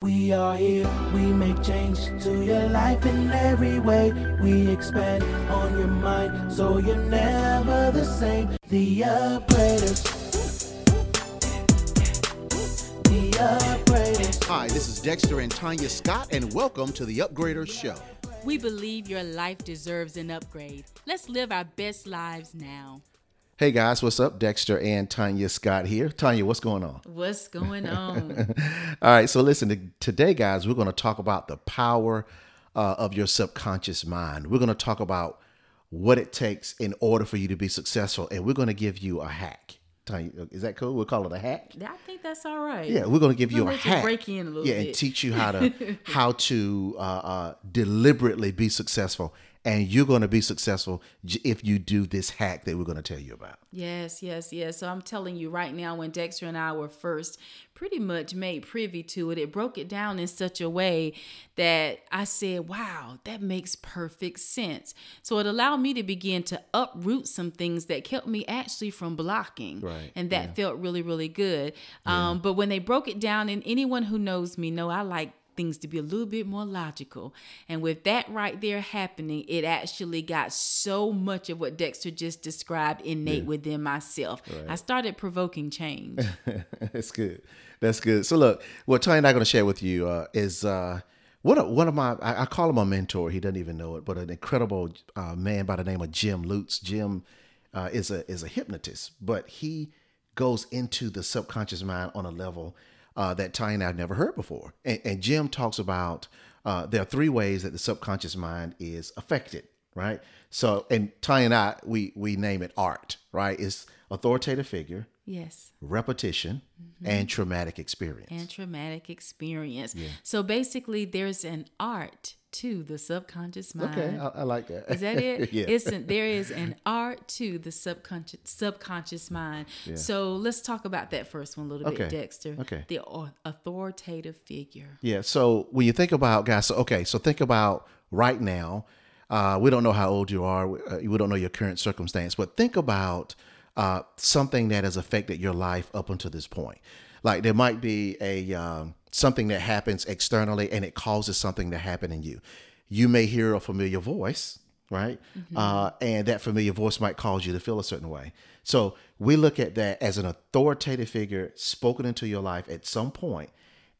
We are here, we make change to your life in every way. We expand on your mind so you're never the same. The upgraders. The upgraders. Hi, this is Dexter and Tanya Scott, and welcome to the Upgraders Show. We believe your life deserves an upgrade. Let's live our best lives now. Hey guys, what's up? Dexter and Tanya Scott here. Tanya, what's going on? What's going on? All right, so listen, today, guys, we're going to talk about the power uh, of your subconscious mind. We're going to talk about what it takes in order for you to be successful, and we're going to give you a hack. Tanya, is that cool? We'll call it a hack. I think that's all right. Yeah, we're going to give you a We'll you hack. break in a little bit. yeah, and teach you how to how to uh, uh, deliberately be successful, and you're going to be successful if you do this hack that we're going to tell you about. Yes, yes, yes. So I'm telling you right now, when Dexter and I were first pretty much made privy to it, it broke it down in such a way that I said, wow, that makes perfect sense. So it allowed me to begin to uproot some things that kept me actually from blocking. Right, And that felt really, really good. Um, but when they broke it down, and anyone who knows me know I like things to be a little bit more logical. And with that right there happening, it actually got so much of what Dexter just described innate within myself. I started provoking change. That's good. That's good. So look, what Tanya and I are going to share with you uh, is uh, one of one of my I, I call him a mentor. He doesn't even know it, but an incredible uh, man by the name of Jim Lutz. Jim uh, is a is a hypnotist, but he goes into the subconscious mind on a level uh, that Tanya and I have never heard before. And, and Jim talks about uh, there are three ways that the subconscious mind is affected. Right. So, and Tanya and I, we we name it art. Right. It's authoritative figure yes. repetition mm-hmm. and traumatic experience. And traumatic experience. Yeah. So basically, there's an art to the subconscious mind. okay, I, I like that. Is that it? yeah. It's an, there is an art to the subconscious subconscious mind. Yeah. So let's talk about that first one a little Okay. bit, Dexter. Okay. The authoritative figure. yeah. So when you think about guys, so okay, so think about right now. Uh, we don't know how old you are. We, uh, we don't know your current circumstance, but think about uh, something that has affected your life up until this point. Like there might be a um, something that happens externally, and it causes something to happen in you. You may hear a familiar voice, right? Uh, and that familiar voice might cause you to feel a certain way. So we look at that as an authoritative figure spoken into your life at some point,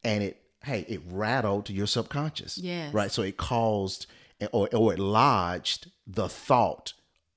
and it hey it rattled your subconscious, Yes. right? So it caused or or it lodged the thought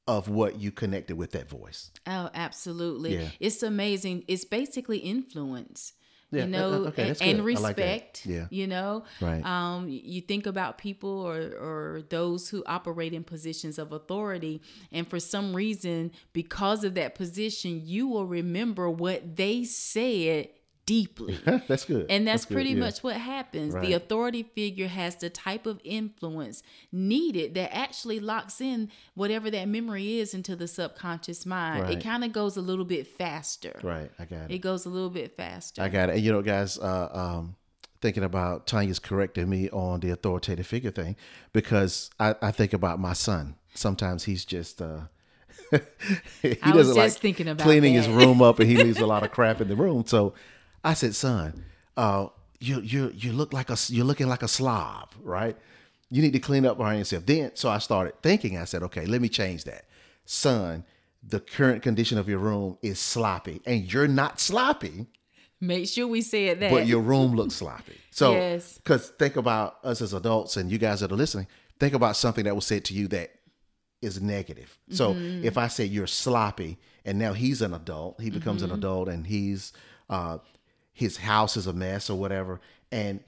of what you connected with that voice. Oh, absolutely. Yeah. It's amazing. It's basically influence. Yeah, you know, uh, okay, and, and. I like respect. Yeah. You know, Right. Um, you think about people or or those who operate in positions of authority, and for some reason, because of that position, you will remember what they said deeply. that's good. And that's, good, pretty yeah. much what happens. Right. The authority figure has the type of influence needed that actually locks in whatever that memory is into the subconscious mind. Right. It kind of goes a little bit faster. right. I got it. It goes a little bit faster. I got it. And you know, guys, uh, um, thinking about Tanya's correcting me on the authoritative figure thing because I, I think about my son. Sometimes he's just uh, he I doesn't just like thinking about cleaning his room up, and he leaves a lot of crap in the room. So I said, son, uh, you you you look like a you're looking like a slob, right? You need to clean up behind yourself. Then, so I started thinking. I said, okay, let me change that, son. The current condition of your room is sloppy, and you're not sloppy Make sure we said that. but your room looks sloppy. So, Yes. because think about us as adults and you guys that are listening, think about something that was said to you that is negative. So, Mm-hmm. if I say you're sloppy and now he's an adult, he becomes Mm-hmm. an adult and he's, uh, his house is a mess or whatever. And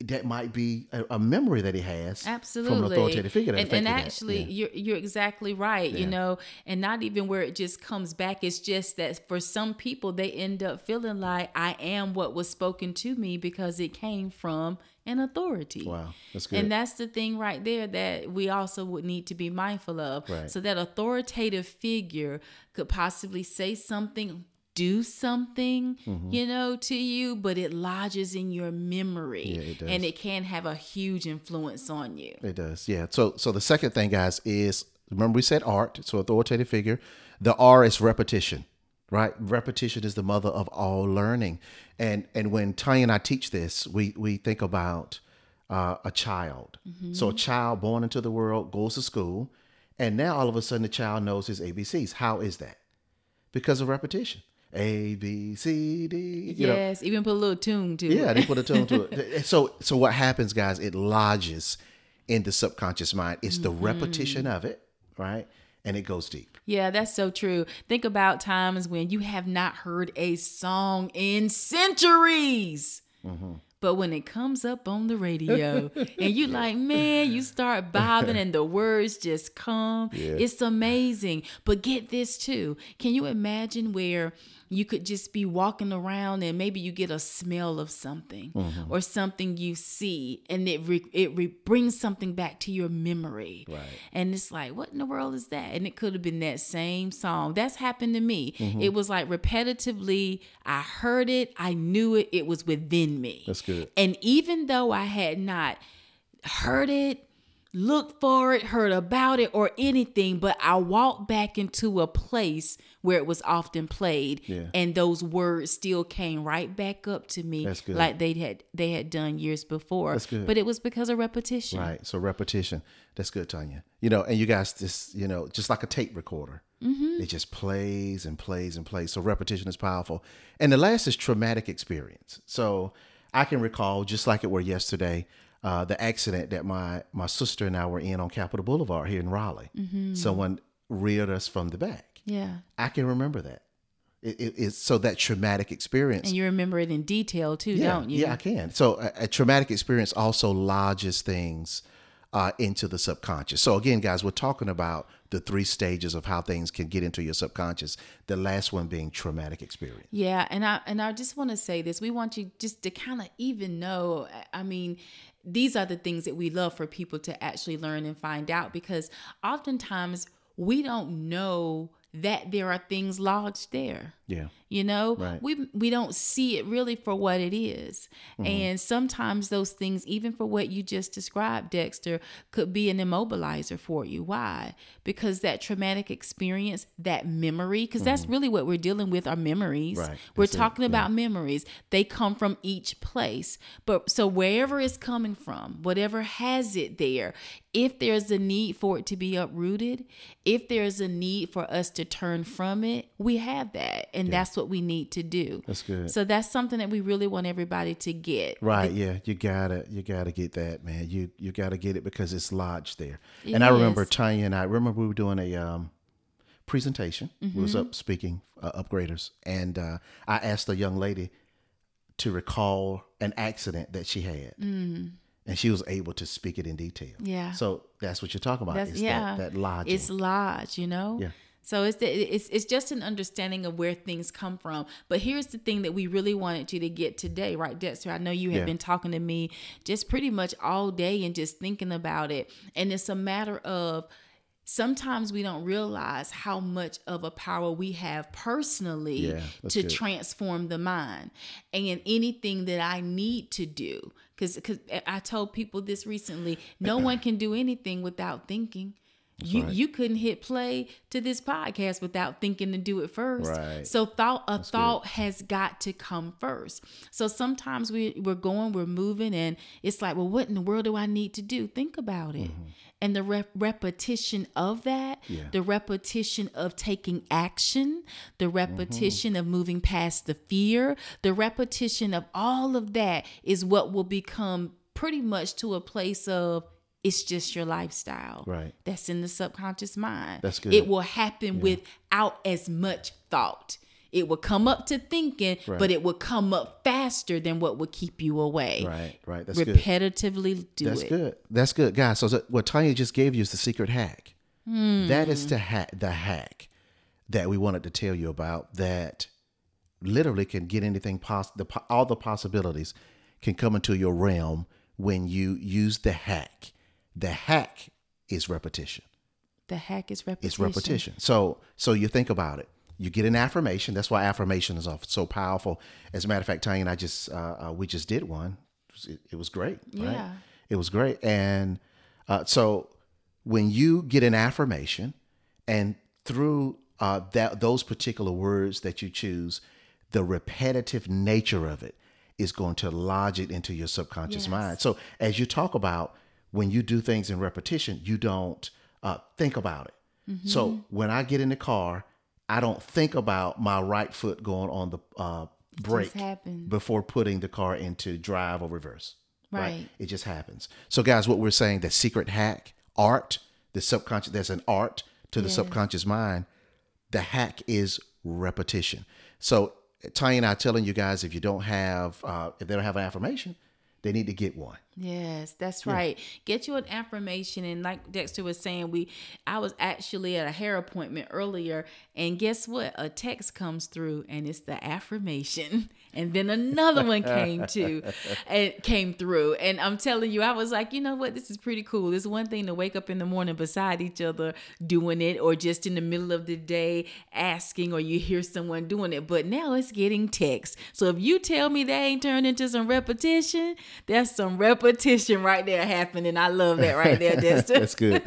that might be a, a memory that he has Absolutely. from an authoritative figure. That and, and actually, Yeah. you're you're exactly right. Yeah. You know, and not even where it just comes back. It's just that for some people, they end up feeling like I am what was spoken to me because it came from an authority. Wow, that's good. And that's the thing right there that we also would need to be mindful of. Right. So that authoritative figure could possibly say something, do something, Mm-hmm. you know, to you, but it lodges in your memory. Yeah, it does. And it can have a huge influence on you. It does, yeah. So, so the second thing, guys, is remember we said art, so authoritative figure. The R is repetition. right? Repetition is the mother of all learning. And and when Tanya and I teach this, we we think about uh, a child. So a child born into the world goes to school, and now all of a sudden the child knows his ABCs. How is that? Because of repetition. A B C D. You know, yes, even put a little tune to yeah, it. Yeah, they put a tune to it. So so what happens, guys? It lodges in the subconscious mind. It's the Mm-hmm. repetition of it, right? And it goes deep. Yeah, that's so true. Think about times when you have not heard a song in centuries. But when it comes up on the radio and you like, man, you start bobbing and the words just come. It's amazing. But get this too. Can you imagine where you could just be walking around and maybe you get a smell of something or something you see and it re- it re- brings something back to your memory. Right. And it's like, what in the world is that? And it could have been that same song. That's happened to me. Mm-hmm. It was like repetitively, I heard it, I knew it, it was within me. That's good. And even though I had not heard it, looked for it, heard about it, or anything, but I walked back into a place where it was often played, Yeah. and those words still came right back up to me, That's good. like they had they had done years before. That's good. But it was because of repetition. Right. So repetition. That's good, Tanya. You know, and you guys just, you know, just like a tape recorder. Mm-hmm. It just plays and plays and plays. So repetition is powerful. And the last is traumatic experience. So I can recall, just like it were yesterday, uh, the accident that my my sister and I were in on Capitol Boulevard here in Raleigh. Someone reared us from the back. Yeah. I can remember that. It, it, it's so that traumatic experience. And you remember it in detail too, yeah, don't you? Yeah, I can. So a, a traumatic experience also lodges things uh, into the subconscious. So again, guys, we're talking about the three stages of how things can get into your subconscious. The last one being traumatic experience. Yeah, and I and I just want to say this. We want you just to kind of even know. I mean, these are the things that we love for people to actually learn and find out because oftentimes we don't know that there are things lodged there. Yeah. You know, Right. we we don't see it really for what it is. Mm-hmm. and sometimes those things, even for what you just described, Dexter, could be an immobilizer for you. Why? Because that traumatic experience, that memory, because that's really what we're dealing with are memories. Mm-hmm. Right. We're That's it. talking about memories. They come from each place, but so wherever it's coming from, whatever has it there, if there's a need for it to be uprooted, if there's a need for us to turn from it, we have that. And that's what we need to do. That's good. So that's something that we really want everybody to get. Right, yeah, you gotta, you gotta get that, man. You you gotta get it because it's lodged there. It and I remember. Tanya and I remember we were doing a um, presentation. Mm-hmm. was up speaking uh, upgraders, and uh, I asked a young lady to recall an accident that she had, mm. and she was able to speak it in detail. Yeah. So that's what you're talking about. That's yeah. that, that lodging. It's lodge, you know. Yeah. So it's the, it's it's just an understanding of where things come from. But here's the thing that we really wanted you to get today, right, Dexter? I know you have Yeah. been talking to me just pretty much all day and just thinking about it, and it's a matter of sometimes we don't realize how much of a power we have personally Yeah, to good. transform the mind and anything that i need to do because because eh, i told people this recently no one can do anything without thinking you right. you couldn't hit play to this podcast without thinking to do it first. Right. so thought a thought has got to come first. So sometimes we we're going we're moving and it's like well what in the world do i need to do? Think about it. And the rep- repetition of that Yeah. the repetition of taking action the repetition of moving past the fear the repetition of all of that is what will become pretty much to a place of it's just your lifestyle Right. that's in the subconscious mind That's good. it will happen without as much thought it will come up to thinking Right. but it will come up faster than what would keep you away right, right. That's good. repetitively do That's it good. That's good, guys. So, what Tanya just gave you is the secret hack. Hmm. That is the hack. The hack that we wanted to tell you about. That literally can get anything. Poss- the all the possibilities can come into your realm when you use the hack. The hack is repetition. the hack is repetition It's repetition. So so you think about it. You get an affirmation. That's why affirmation is so powerful. As a matter of fact, Tanya and I just uh, uh, we just did one. It, it was great. Right? Yeah. It was great. And uh, so when you get an affirmation, and through uh, that those particular words that you choose, the repetitive nature of it is going to lodge it into your subconscious Yes. mind. So as you talk about when you do things in repetition, you don't uh, think about it. Mm-hmm. So when I get in the car, I don't think about my right foot going on the uh, brake before putting the car into drive or reverse. Right. It just happens. So, guys, what we're saying, the secret hack, art, the subconscious, there's an art to the Yes. subconscious mind. The hack is repetition. So, Tanya and I are telling you guys, if you don't have, uh, if they don't have an affirmation, they need to get one. Yes, that's right. Get you an affirmation, and like Dexter was saying, we I was actually at a hair appointment earlier, and guess what? A text comes through, and it's the affirmation, and then another one came to, and came through, and I'm telling you, I was like, you know what? This is pretty cool. It's one thing to wake up in the morning beside each other doing it, or just in the middle of the day asking, or you hear someone doing it, but now it's getting text. So if you tell me that ain't turned into some repetition, that's some repetition right there happening. I love that right there, Dexter. That's good.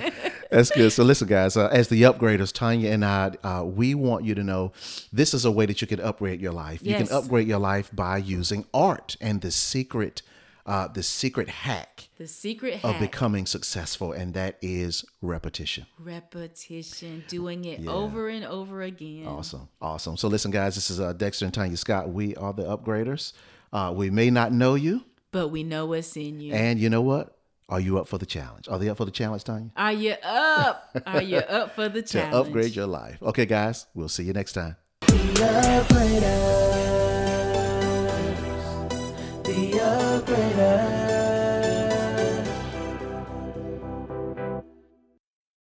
That's good. So listen, guys, uh, as the upgraders, Tanya and I, uh, we want you to know this is a way that you can upgrade your life. You can upgrade your life by using art and the secret, uh, the secret hack the secret of becoming successful, and that is repetition. repetition, doing it over and over again. Awesome. Awesome. So listen, guys, this is uh, Dexter and Tanya Scott. We are the upgraders. Uh, we may not know you, But we know what's in you. and you know what? Are you up for the challenge? Are they up for the challenge, Tanya? Are you up? Are you up for the challenge? To challenge? upgrade your life. Okay, guys, we'll see you next time. greater.